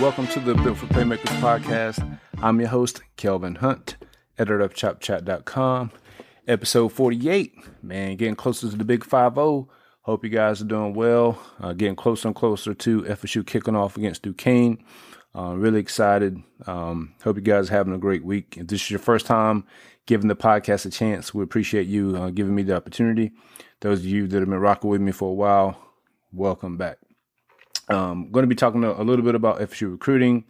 Welcome to the Built for Playmakers podcast. I'm your host, Kelvin Hunt, editor of ChopChat.com. Episode 48. Man, getting closer to the big 5 0. Hope you guys are doing well. Uh, getting closer and closer to FSU kicking off against Duquesne. Uh, really excited. Um, hope you guys are having a great week. If this is your first time giving the podcast a chance, we appreciate you uh, giving me the opportunity. Those of you that have been rocking with me for a while, welcome back. Um, going to be talking a, little bit about FSU recruiting,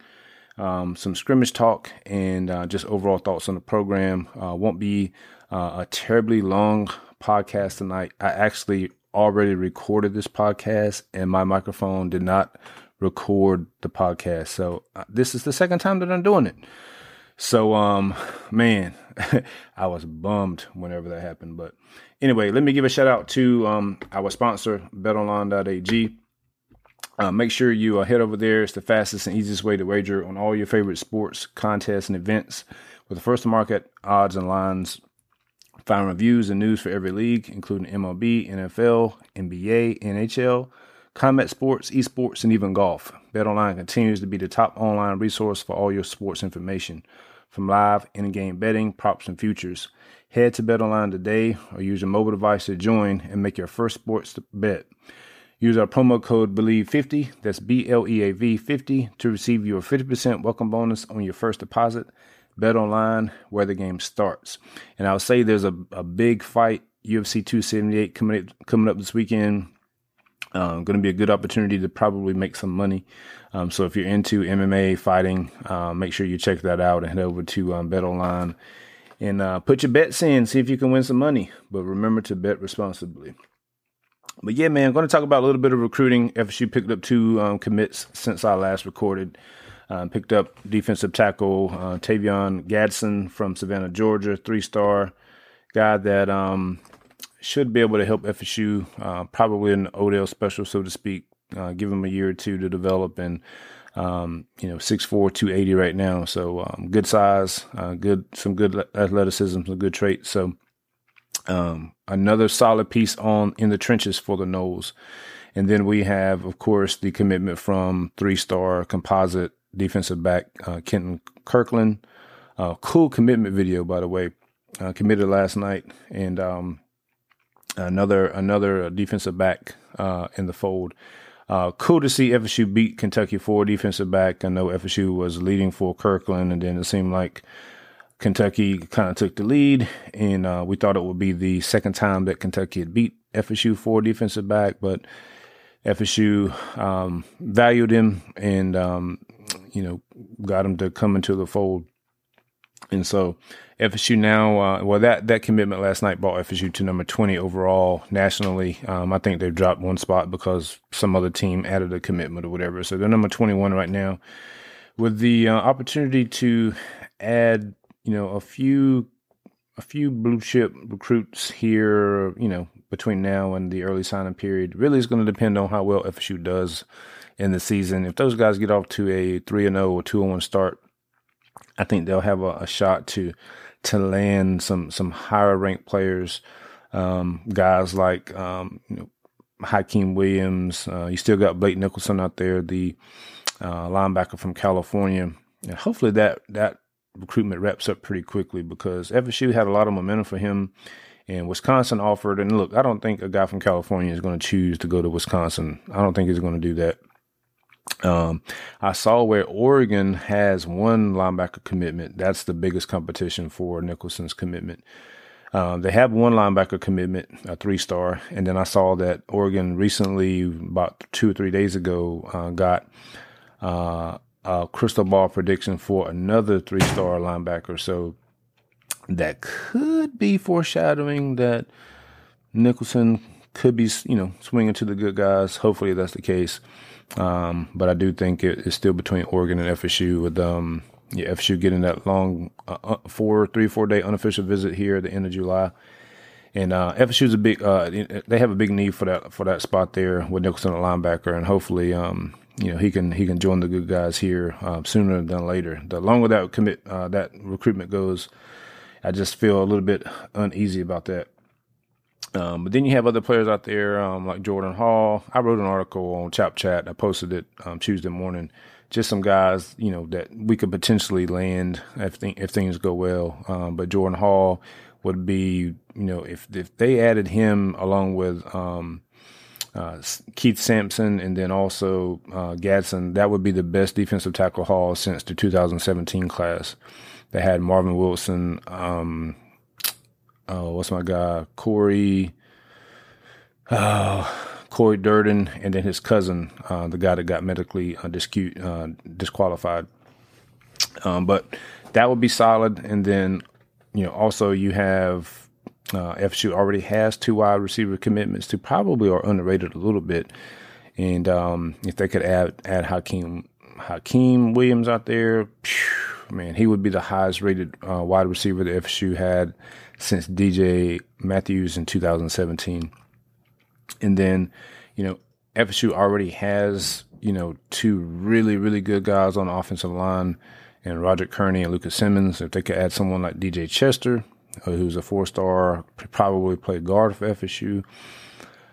um, some scrimmage talk, and uh, just overall thoughts on the program. Uh, won't be uh, a terribly long podcast tonight. I actually already recorded this podcast, and my microphone did not record the podcast. So uh, this is the second time that I'm doing it. So, um, man, I was bummed whenever that happened. But anyway, let me give a shout out to um, our sponsor, betonline.ag. Uh, make sure you uh, head over there. It's the fastest and easiest way to wager on all your favorite sports, contests, and events with the first to market odds and lines. Find reviews and news for every league, including MLB, NFL, NBA, NHL, combat sports, esports, and even golf. BetOnline continues to be the top online resource for all your sports information, from live in-game betting, props, and futures. Head to BetOnline today or use your mobile device to join and make your first sports bet. Use our promo code BLEAV50, that's B L E A V 50, to receive your 50% welcome bonus on your first deposit. Bet online where the game starts. And I'll say there's a, a big fight, UFC 278, coming up, coming up this weekend. Um, going to be a good opportunity to probably make some money. Um, so if you're into MMA fighting, uh, make sure you check that out and head over to um, Bet Online and uh, put your bets in, see if you can win some money. But remember to bet responsibly. But yeah, man, I'm going to talk about a little bit of recruiting. FSU picked up two um, commits since I last recorded. Uh, picked up defensive tackle uh, Tayvion Gadsden from Savannah, Georgia, three star guy that um, should be able to help FSU, uh, probably an Odell special, so to speak. Uh, give him a year or two to develop and um, you know, 6'4", 280 right now. So um, good size, uh, good some good athleticism, some good traits. So um, another solid piece on in the trenches for the Noles. And then we have, of course, the commitment from three star composite defensive back uh, Kenton Kirkland. Uh, cool commitment video, by the way. Uh, committed last night, and um, another another defensive back uh, in the fold. Uh, cool to see FSU beat Kentucky for defensive back. I know FSU was leading for Kirkland, and then it seemed like Kentucky kind of took the lead, and uh, we thought it would be the second time that Kentucky had beat FSU for defensive back, but FSU um, valued him and um, you know got him to come into the fold, and so FSU now, uh, well that that commitment last night brought FSU to number twenty overall nationally. Um, I think they've dropped one spot because some other team added a commitment or whatever, so they're number twenty one right now, with the uh, opportunity to add you know, a few a few blue chip recruits here, you know, between now and the early signing period. Really is going to depend on how well FSU does in the season. If those guys get off to a 3 and 0 or 2 and 1 start, I think they'll have a, a, shot to to land some some higher ranked players. Um, guys like um, you know, Hykeem Williams. Uh, you still got Blake Nichelson out there, the uh, linebacker from California. And hopefully that that recruitment wraps up pretty quickly because FSU had a lot of momentum for him. And Wisconsin offered, and look, I don't think a guy from California is going to choose to go to Wisconsin. I don't think he's going to do that. Um, I saw where Oregon has one linebacker commitment. That's the biggest competition for Nichelson's commitment. Um, they have one linebacker commitment, a three star, and then I saw that Oregon recently, about two or three days ago, uh, got uh, uh, crystal ball prediction for another three star linebacker. So that could be foreshadowing that Nichelson could be you know swinging to the good guys. Hopefully that's the case. Um, but I do think it, it's still between Oregon and FSU with um, yeah, FSU getting that long uh, uh, four, three, four day unofficial visit here at the end of July. And uh, FSU's a big. Uh, they have a big need for that for that spot there with Nichelson at linebacker, and hopefully, um, you know, he can he can join the good guys here uh, sooner than later. The longer that commit uh, that recruitment goes, I just feel a little bit uneasy about that. Um, but then you have other players out there um, like Jordan Hall. I wrote an article on Chop Chat. I posted it um, Tuesday morning. Just some guys, you know, that we could potentially land if th- if things go well. Um, but Jordan Hall would be, you know, if if they added him along with um, uh, Keith Sampson and then also uh, Gadsden, that would be the best defensive tackle haul since the 2017 class. They had Marvin Wilson, um, oh, what's my guy, Corey, uh, Corey Durden, and then his cousin, uh, the guy that got medically uh, discu- uh, disqualified. Um, but that would be solid. And then, you know, also you have uh, FSU already has two wide receiver commitments to probably are underrated a little bit. And um, if they could add add Hykeem Hykeem Williams out there, phew, man, he would be the highest rated uh, wide receiver that FSU had since DJ Matthews in 2017. And then, you know, FSU already has, you know, two really, really good guys on the offensive line and Roger Kearney and Lucas Simmons. If they could add someone like DJ Chester, who's a four star, probably play guard for FSU.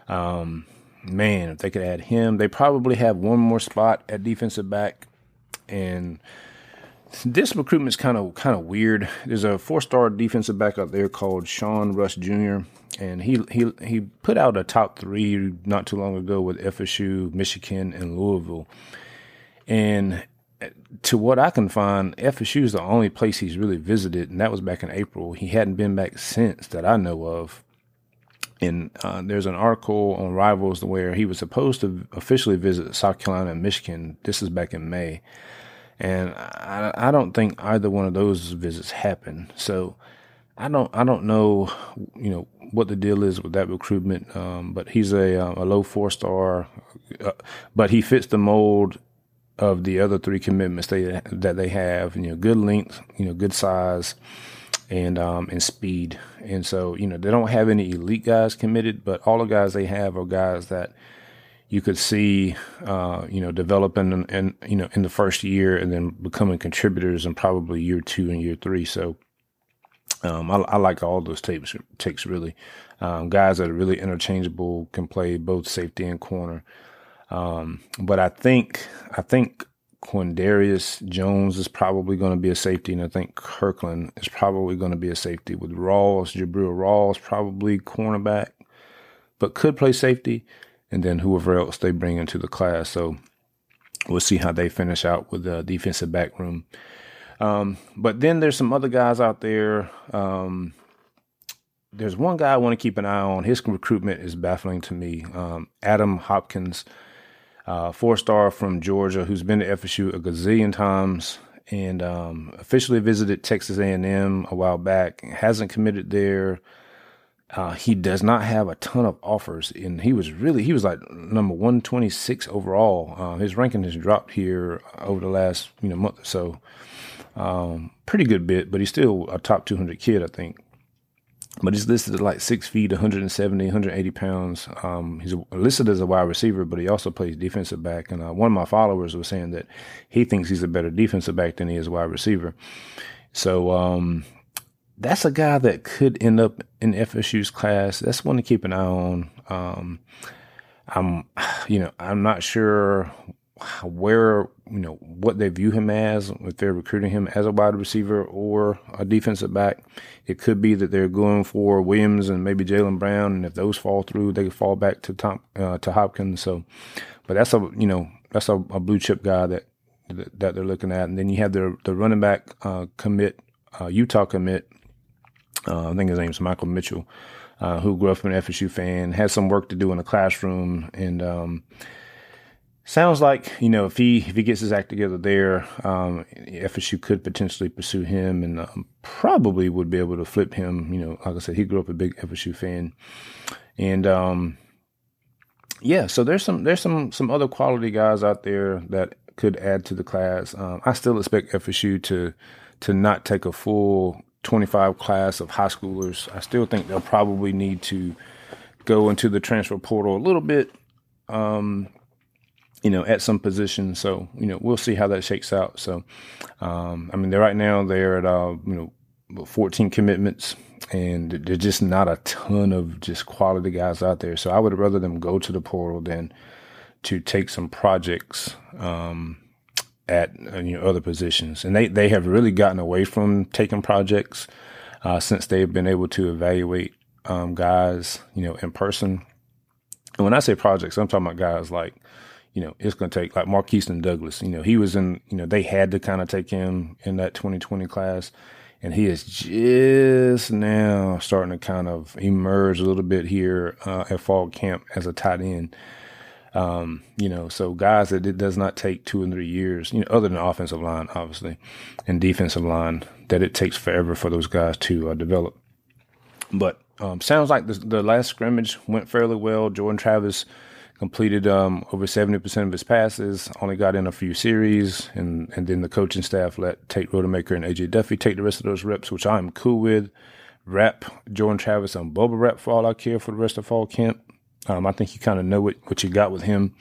Um, man, if they could add him, they probably have one more spot at defensive back. And this recruitment's kind of kind of weird. There's a four star defensive back out there called Sean Rush Jr. and he he he put out a top three not too long ago with FSU, Michigan, and Louisville. And to what I can find, FSU is the only place he's really visited, and that was back in April. He hadn't been back since that I know of. And uh, there's an article on Rivals where he was supposed to officially visit South Carolina and Michigan. This is back in May. And I, I don't think either one of those visits happened. So I don't I don't know you know what the deal is with that recruitment. Um, but he's a uh, a low four star, uh, but he fits the mold of the other three commitments they that they have. You know, good length, you know, good size, and um, and speed. And so you know they don't have any elite guys committed, but all the guys they have are guys that you could see, uh, you know, developing and, you know, in the first year and then becoming contributors in probably year two and year three. So, um, I, I, like all those tapes, takes really. Um, guys that are really interchangeable can play both safety and corner. Um, but I think, I think Quindarius Jones is probably going to be a safety, and I think Kirkland is probably going to be a safety with Rawls, Jabril Rawls, probably cornerback, but could play safety and then whoever else they bring into the class. So we'll see how they finish out with the defensive back room. Um, but then there's some other guys out there. Um, there's one guy I want to keep an eye on. His recruitment is baffling to me. Um, Adam Hopkins, uh, four star from Georgia, who's been to FSU a gazillion times and um, officially visited Texas A&M a while back. Hasn't committed there. Uh, he does not have a ton of offers, and he was really he was like number one twenty six overall. Uh, his ranking has dropped here over the last you know month or so, um, pretty good bit, but he's still a top two hundred kid, I think. But he's listed at like six feet, 170, 180 pounds. Um, he's listed as a wide receiver, but he also plays defensive back. And uh, one of my followers was saying that he thinks he's a better defensive back than he is wide receiver. So um, that's a guy that could end up in FSU's class. That's one to keep an eye on. Um, I'm, you know, I'm not sure where, you know, what they view him as, if they're recruiting him as a wide receiver or a defensive back. It could be that they're going for Williams and maybe Jalen Brown, and if those fall through, they could fall back to Tom, uh, to Hopkins. So, but that's a, you know, that's a, a blue chip guy that, that they're looking at. And then you have the the running back uh, commit, uh, Utah commit uh, I think his name's Michael Mitchell, uh, who grew up an FSU fan, had some work to do in the classroom, and um, sounds like you know if he if he gets his act together there, um, FSU could potentially pursue him, and um, probably would be able to flip him. You know, like I said, he grew up a big FSU fan, and um, yeah, so there's some there's some some other quality guys out there that could add to the class. Um, I still expect FSU to to not take a full 25 class of high schoolers. I still think they'll probably need to go into the transfer portal a little bit, um, you know, at some position. So, you know, we'll see how that shakes out. So, um, I mean, they're right now they're at, uh, you know, 14 commitments and there's just not a ton of just quality guys out there. So I would rather them go to the portal than to take some projects, um, at uh, you know, other positions. And they, they have really gotten away from taking projects, uh, since they've been able to evaluate um, guys, you know, in person. And when I say projects, I'm talking about guys like, you know, it's going to take like Markeston Douglas. You know, he was in, you know, they had to kind of take him in that 2020 class. And he is just now starting to kind of emerge a little bit here uh, at fall camp as a tight end. Um, you know, so guys that it does not take two and three years, you know, other than offensive line, obviously, and defensive line, that it takes forever for those guys to uh, develop. But um, sounds like the, the, last scrimmage went fairly well. Jordan Travis completed um, over 70% of his passes, only got in a few series, and, and then the coaching staff let Tate Rodemaker and AJ Duffy take the rest of those reps, which I'm cool with. Wrap Jordan Travis on bubble wrap for all I care for the rest of fall camp. Um, I think you kind of know what, what you got with him.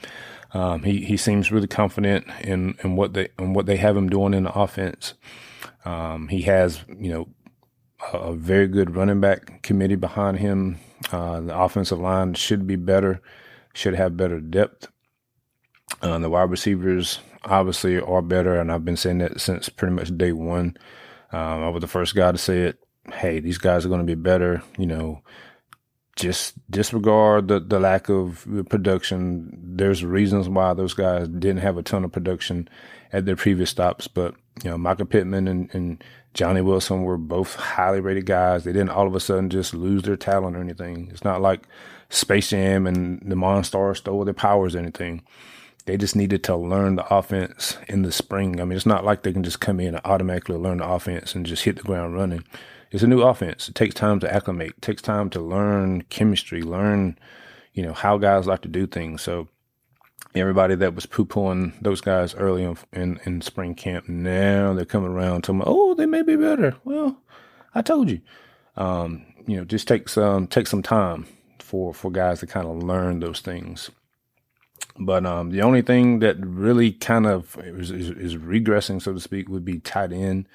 Um, he he seems really confident in, in what they in what they have him doing in the offense. Um, he has you know a very good running back committee behind him. Uh, the offensive line should be better, should have better depth. Uh, the wide receivers obviously are better, and I've been saying that since pretty much day one. Um, I was the first guy to say it. Hey, these guys are going to be better. You know, just disregard the, the lack of production. There's reasons why those guys didn't have a ton of production at their previous stops, but you know, Mycah Pittman and, and Johnny Wilson were both highly rated guys. They didn't all of a sudden just lose their talent or anything. It's not like Space Jam and the Monstars stole their powers or anything. They just needed to learn the offense in the spring. I mean, it's not like they can just come in and automatically learn the offense and just hit the ground running. It's a new offense. It takes time to acclimate. It takes time to learn chemistry, learn, you know, how guys like to do things. So everybody that was poo pooing those guys early in, in, in spring camp, now they're coming around to me, oh, they may be better. Well, I told you. Um, you know, just take some take some time for for guys to kind of learn those things. But um, the only thing that really kind of is, is, is, regressing, so to speak, would be tight end.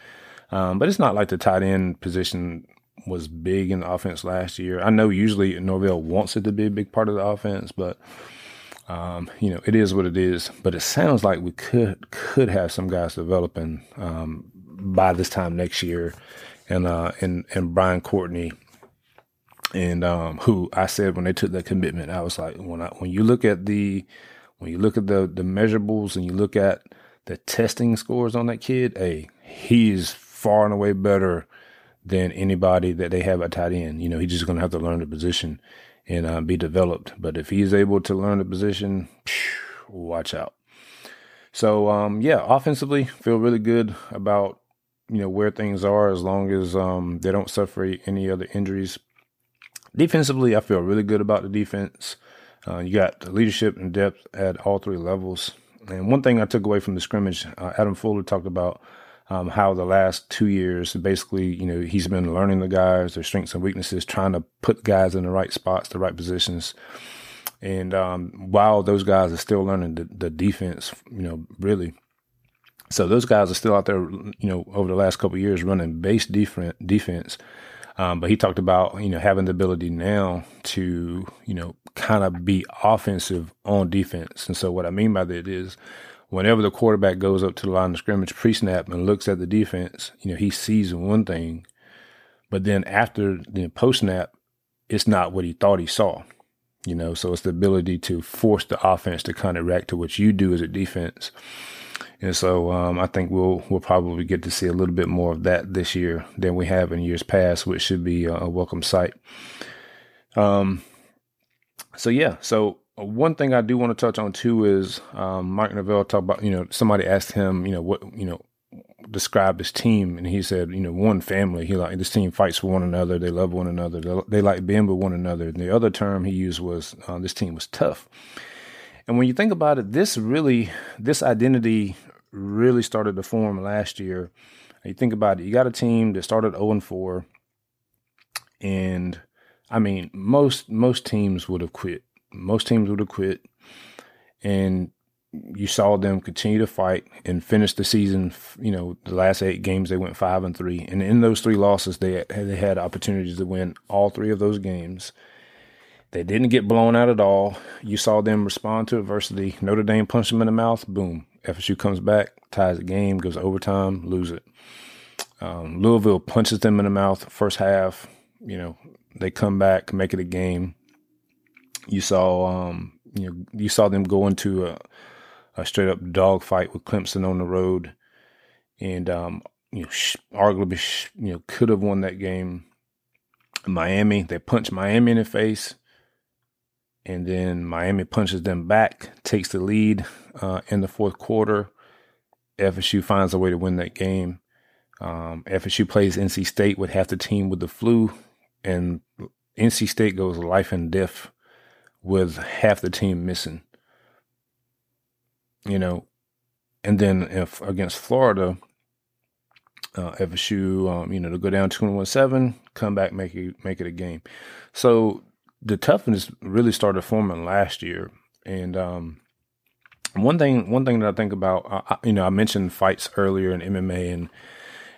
Um, but it's not like the tight end position was big in the offense last year. I know usually Norvell wants it to be a big part of the offense, but um, you know, it is what it is. But it sounds like we could could have some guys developing um, by this time next year, and uh, and and Brian Courtney, and um, who I said when they took that commitment, I was like, when I when you look at the when you look at the the measurables and you look at the testing scores on that kid, hey, he's far and away better than anybody that they have at tight end. You know, he's just going to have to learn the position and uh, be developed. But if he's able to learn the position, watch out. So um, yeah, offensively, feel really good about you know where things are as long as um, they don't suffer any other injuries. Defensively, I feel really good about the defense. Uh, you got the leadership and depth at all three levels. And one thing I took away from the scrimmage, uh, Adam Fuller talked about um, how the last two years, basically, you know, he's been learning the guys, their strengths and weaknesses, trying to put guys in the right spots, the right positions. And um, while those guys are still learning the, the defense, you know, really. So those guys are still out there, you know, over the last couple years running base defense. defense. Um, but he talked about, you know, having the ability now to, you know, kind of be offensive on defense. And so what I mean by that is whenever the quarterback goes up to the line of scrimmage pre-snap and looks at the defense, you know, he sees one thing, but then after the post-snap, it's not what he thought he saw. You know, so it's the ability to force the offense to kind of react to what you do as a defense. And so um, I think we'll we'll probably get to see a little bit more of that this year than we have in years past, which should be a, a welcome sight. Um, so yeah, so one thing I do want to touch on too is um, Mike Norvell talked about, you know, somebody asked him, you know, what, you know, described his team, and he said, you know, one family. He like this team fights for one another. They love one another. They, they like being with one another. And the other term he used was uh, this team was tough. And when you think about it, this really, this identity really started to form last year. You think about it, you got a team that started 0 and 4, and I mean, most most teams would have quit. Most teams would have quit, and you saw them continue to fight and finish the season. You know, the last eight games they went five and three, and in those three losses, they they had opportunities to win all three of those games. They didn't get blown out at all. You saw them respond to adversity. Notre Dame punched them in the mouth. Boom. FSU comes back, ties the game, goes overtime, lose it. Um, Louisville punches them in the mouth first half. You know, they come back, make it a game. You saw, um, you know, you saw them go into a, a straight up dogfight with Clemson on the road, and um, you know, arguably, you know, could have won that game. Miami, they punched Miami in the face, and then Miami punches them back, takes the lead uh, in the fourth quarter. FSU finds a way to win that game. Um, FSU plays NC State with half the team with the flu, and NC State goes life and death with half the team missing. You know, and then if against Florida, uh, FSU, um, you know, to go down 21 7, come back, make it, make it a game. So the toughness really started forming last year. And um, one thing, one thing that I think about, uh, you know, I mentioned fights earlier in MMA and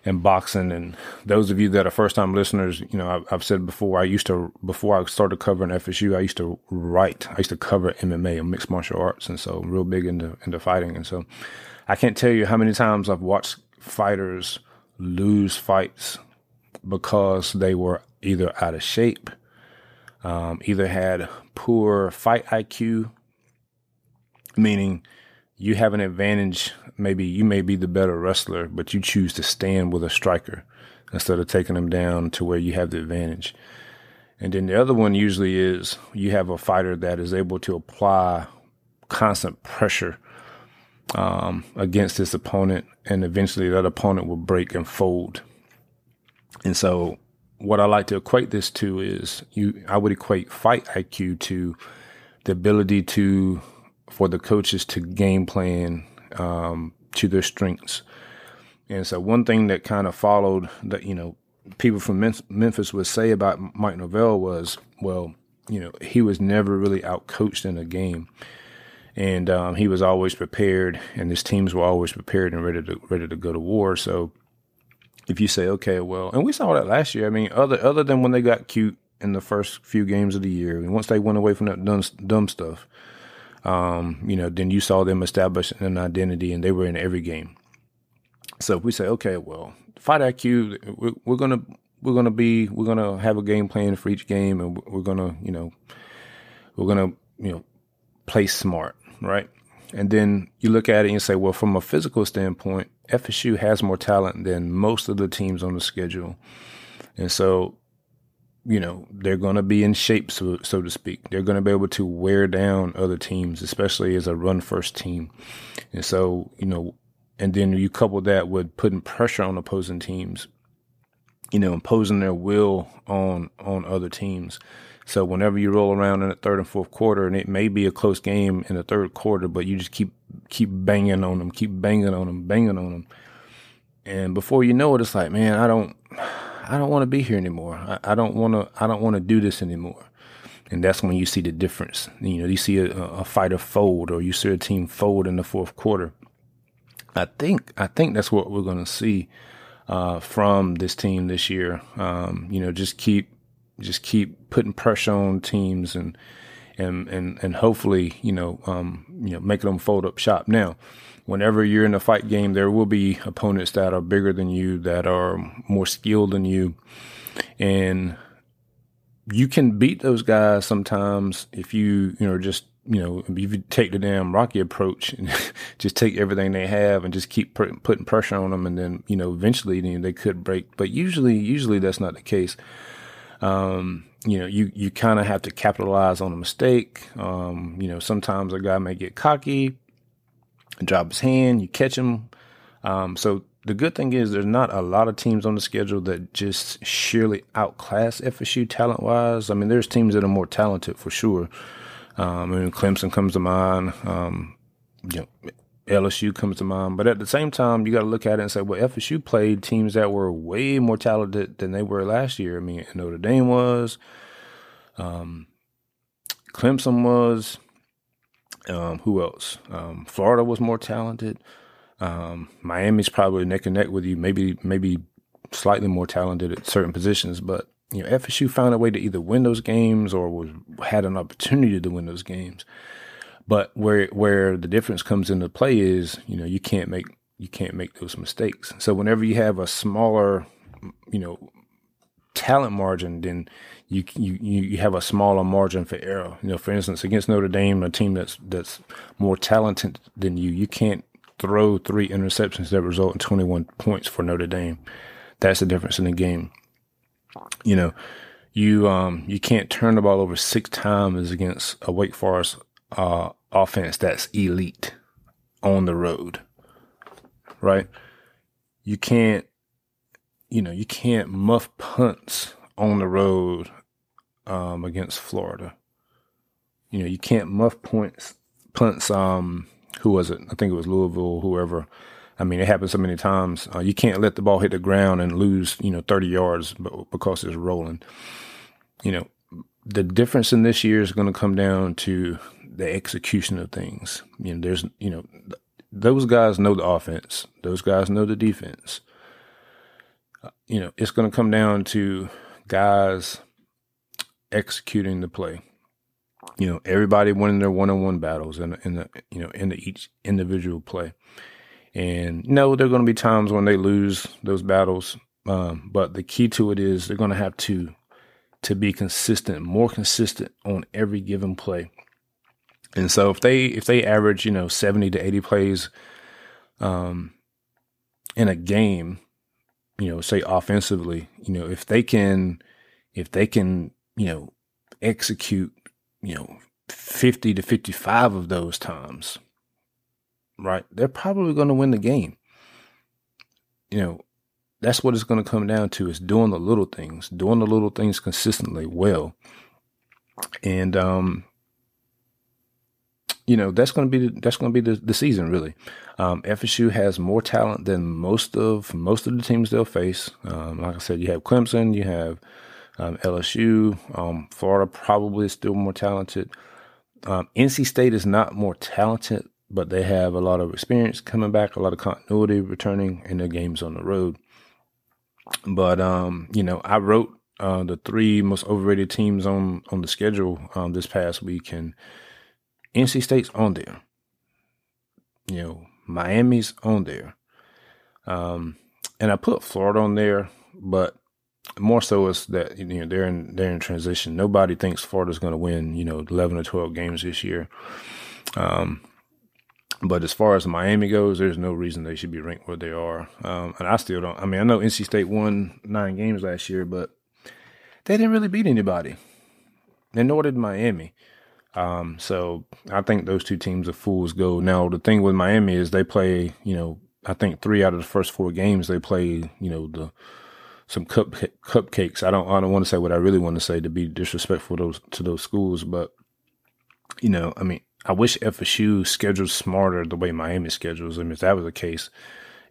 and boxing. And those of you that are first time listeners, you know, I've, I've, said before, I used to, before I started covering FSU, I used to write, I used to cover MMA and mixed martial arts. And so real big into, into fighting. And so I can't tell you how many times I've watched fighters lose fights because they were either out of shape, um, either had poor fight IQ, meaning you have an advantage. Maybe you may be the better wrestler, but you choose to stand with a striker instead of taking them down to where you have the advantage. And then the other one usually is you have a fighter that is able to apply constant pressure um, against his opponent, and eventually that opponent will break and fold. And so, what I like to equate this to is you. I would equate fight IQ to the ability to for the coaches to game plan um, to their strengths. And so one thing that kind of followed that, you know, people from Memphis would say about Mike Norvell was, well, you know, he was never really out coached in a game. And um, he was always prepared, and his teams were always prepared and ready to ready to go to war. So, if you say, okay, well, and we saw that last year. I mean, other other than when they got cute in the first few games of the year, once they went away from that dumb, dumb stuff, um, you know, then you saw them establish an identity and they were in every game. So if we say, okay, well, fight IQ, we're, we're gonna we're gonna be we're gonna have a game plan for each game, and we're gonna you know we're gonna you know play smart, right? And then you look at it and say, well, from a physical standpoint, FSU has more talent than most of the teams on the schedule, and so you know, they're going to be in shape, so, so to speak. They're going to be able to wear down other teams, especially as a run first team. And so, you know, and then you couple that with putting pressure on opposing teams, you know, imposing their will on, on other teams. So whenever you roll around in the third and fourth quarter, and it may be a close game in the third quarter, but you just keep, keep banging on them, keep banging on them, banging on them. And before you know it, it's like, man, I don't, I don't want to be here anymore. I, I don't want to. I don't want to do this anymore. And that's when you see the difference. You know, you see a, a fighter fold, or you see a team fold in the fourth quarter. I think I think that's what we're going to see uh, from this team this year. Um, you know, just keep just keep putting pressure on teams and and and and hopefully you know um, you know making them fold up shop. Now, whenever you're in a fight game, there will be opponents that are bigger than you, that are more skilled than you. And you can beat those guys sometimes if you, you know, just, you know, if you take the damn Rocky approach and just take everything they have and just keep putting pressure on them. And then, you know, eventually you know, they could break. But usually, usually that's not the case. Um, you know, you, you kind of have to capitalize on a mistake. Um, you know, sometimes a guy may get cocky, drop his hand, you catch him. Um, so the good thing is there's not a lot of teams on the schedule that just sheerly outclass FSU talent wise. I mean, there's teams that are more talented for sure. Um, I mean, Clemson comes to mind. Um, you know, LSU comes to mind. But at the same time, you got to look at it and say, well, FSU played teams that were way more talented than they were last year. I mean, Notre Dame was, um, Clemson was, um, who else? Um, Florida was more talented. Um, Miami's probably neck and neck with you, maybe maybe slightly more talented at certain positions, but you know FSU found a way to either win those games or was had an opportunity to win those games. But where where the difference comes into play is you know you can't make you can't make those mistakes. So whenever you have a smaller, you know, talent margin, then you you you have a smaller margin for error. You know, for instance, against Notre Dame, a team that's that's more talented than you, you can't throw three interceptions that result in 21 points for Notre Dame. That's the difference in the game. You know, you um you can't turn the ball over six times against a Wake Forest uh, offense that's elite on the road, right? You can't, you know, you can't muff punts on the road um, against Florida. You know, you can't muff points punts um, who was it? I think it was Louisville, whoever. I mean, it happens so many times. Uh, you can't let the ball hit the ground and lose, you know, 30 yards because it's rolling. You know, the difference in this year is going to come down to the execution of things. You know, there's, you know, those guys know the offense. Those guys know the defense. You know, it's going to come down to guys executing the play you know, everybody winning their one-on-one battles in the, in the you know in the each individual play. And no, there are going to be times when they lose those battles, um, but the key to it is they're going to have to to be consistent, more consistent on every given play. And so if they if they average you know seventy to eighty plays, um, in a game, you know, say offensively, you know, if they can if they can you know execute you know, 50 to 55 of those times, right? They're probably going to win the game. You know, that's what it's going to come down to is doing the little things, doing the little things consistently well. And, um, you know, that's going to be, the, that's going to be the, the season really. Um, FSU has more talent than most of, most of the teams they'll face. Um, like I said, you have Clemson, you have, um, LSU, um, Florida probably is still more talented. Um, NC State is not more talented, but they have a lot of experience coming back, a lot of continuity returning and their games on the road. But um, you know, I wrote uh, the three most overrated teams on on the schedule this past week, and NC State's on there. You know, Miami's on there. Um, and I put Florida on there, but more so is that you know they're in they're in transition. Nobody thinks Florida's going to win you know eleven or twelve games this year. Um, but as far as Miami goes, there's no reason they should be ranked where they are. Um, and I still don't. I mean, I know NC State won nine games last year, but they didn't really beat anybody, and nor did Miami. Um, so I think those two teams are fools go. Now the thing with Miami is they play, you know, I think three out of the first four games they play, you know, the some cup cupcakes. I don't I don't want to say what I really want to say to be disrespectful to those to those schools, but you know, I mean, I wish FSU scheduled smarter the way Miami schedules. I mean, if that was the case,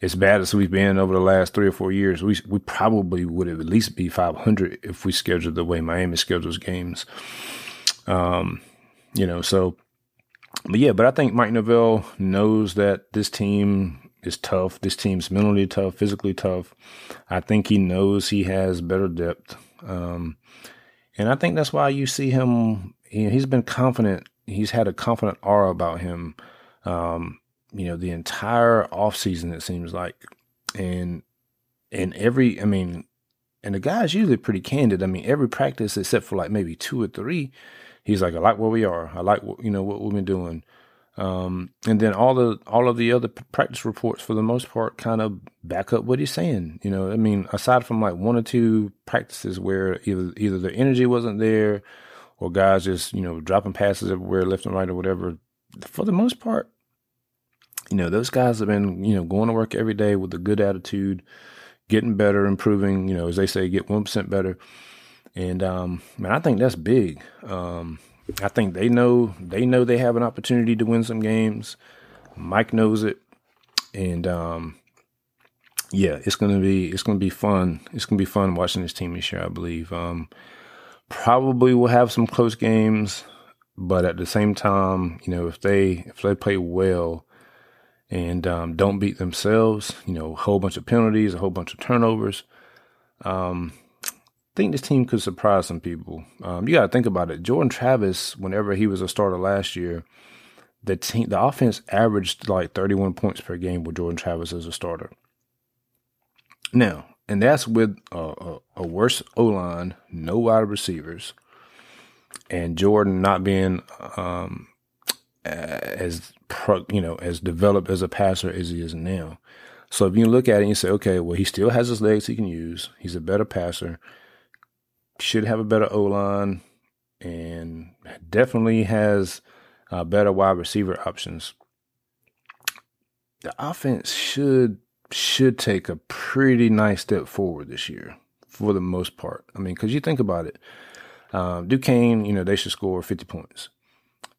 as bad as we've been over the last three or four years, we we probably would have at least be 500 if we scheduled the way Miami schedules games. Um, you know, so, but yeah, but I think Mike Norvell knows that this team is tough. This team's mentally tough, physically tough. I think he knows he has better depth. Um, and I think that's why you see him, you he's been confident. He's had a confident aura about him, um, you know, the entire offseason, it seems like. And, and every, I mean, and the guy's usually pretty candid. I mean, every practice except for like maybe two or three, he's like, I like where we are. I like what, you know, what we've been doing. Um, and then all the all of the other practice reports, for the most part, kind of back up what he's saying. You know, I mean, aside from like one or two practices where either either the energy wasn't there, or guys just you know dropping passes everywhere, left and right, or whatever. For the most part, you know, those guys have been, you know, going to work every day with a good attitude, getting better, improving, you know, as they say, get 1% better. And, um, man, I think that's big. Um, I think they know, they know they have an opportunity to win some games. Mike knows it. And, um, yeah, it's gonna be it's gonna be fun. It's gonna be fun watching this team this year. I believe. Um, probably will have some close games, but at the same time, you know, if they if they play well and um, don't beat themselves, you know, a whole bunch of penalties, a whole bunch of turnovers. Um, think this team could surprise some people. Um, you got to think about it. Jordan Travis, whenever he was a starter last year, the team, the offense averaged like 31 points per game with Jordan Travis as a starter. Now, and that's with a, a, worse O line, no wide receivers, and Jordan not being um, as pro, you know as developed as a passer as he is now. So if you look at it and you say, okay, well he still has his legs he can use. He's a better passer. Should have a better O line, and definitely has uh, better wide receiver options. The offense should should take a pretty nice step forward this year for the most part. I mean, because you think about it, um, Duquesne, you know, they should score 50 points.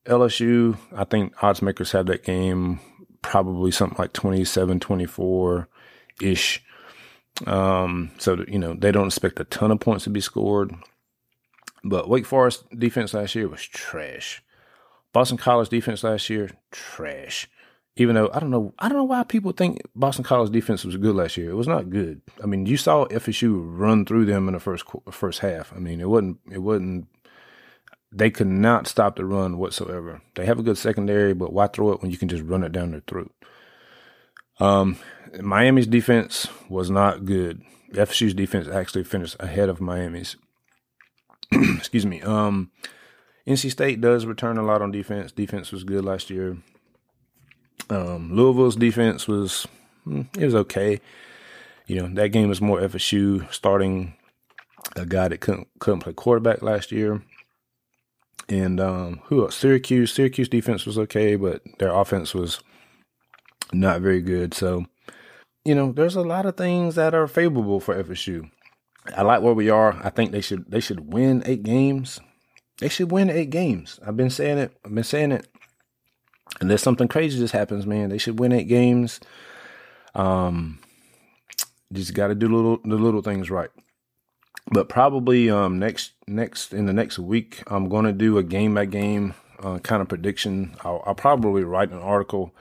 LSU, I think odds makers have that game probably something like 27, 24 ish. Um, so, you know, they don't expect a ton of points to be scored. But Wake Forest defense last year was trash. Boston College defense last year, trash even though I don't know, I don't know why people think Boston College defense was good last year. It was not good. I mean, you saw FSU run through them in the first first half. I mean, it wasn't it wasn't. They could not stop the run whatsoever. They have a good secondary, but why throw it when you can just run it down their throat? Um, Miami's defense was not good. FSU's defense actually finished ahead of Miami's. Excuse me. Um, NC State does return a lot on defense. Defense was good last year. Um, Louisville's defense was hmm, it was okay. You know that game was more FSU starting a guy that couldn't couldn't play quarterback last year. And um, who else? Syracuse. Syracuse defense was okay, but their offense was not very good. So, you know, there's a lot of things that are favorable for FSU. I like where we are. I think they should they should win eight games. They should win eight games. I've been saying it. I've been saying it unless something crazy just happens, man, they should win eight games. Um, just got to do little the little things right. But probably um next next in the next week, I'm going to do a game by game uh, kind of prediction. I'll, I'll, probably write an article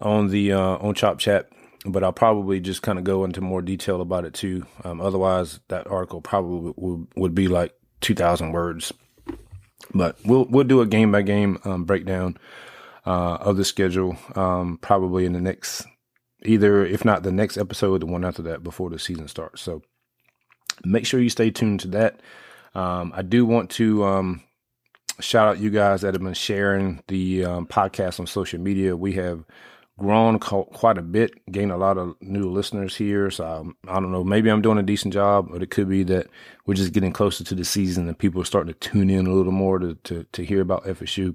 on the uh, on Chop Chat, but I'll probably just kind of go into more detail about it too. Um, otherwise, that article probably would would be like two thousand words. But we'll we'll do a game by game um, breakdown uh, of the schedule, um, probably in the next, either if not the next episode, the one after that before the season starts. So make sure you stay tuned to that. Um, I do want to um, shout out you guys that have been sharing the um, podcast on social media. We have grown quite a bit, gained a lot of new listeners here. So um, I don't know, maybe I'm doing a decent job, but it could be that we're just getting closer to the season and people are starting to tune in a little more to to, to hear about FSU.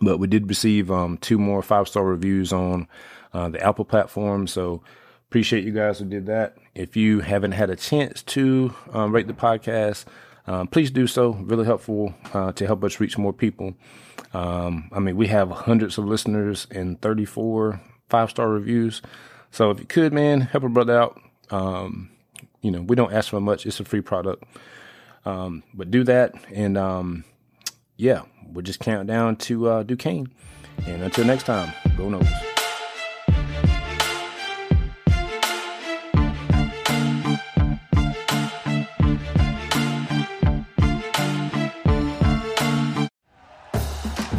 But we did receive um, two more five star reviews on uh, the Apple platform. So appreciate you guys who did that. If you haven't had a chance to um, rate the podcast, um, please do so. Really helpful uh, to help us reach more people. Um, I mean, we have hundreds of listeners and 34 five star reviews. So if you could, man, help a brother out. Um, you know, we don't ask for much. It's a free product. Um, but do that. And um, yeah, we'll just count down to uh, Duquesne. And until next time, go Noles.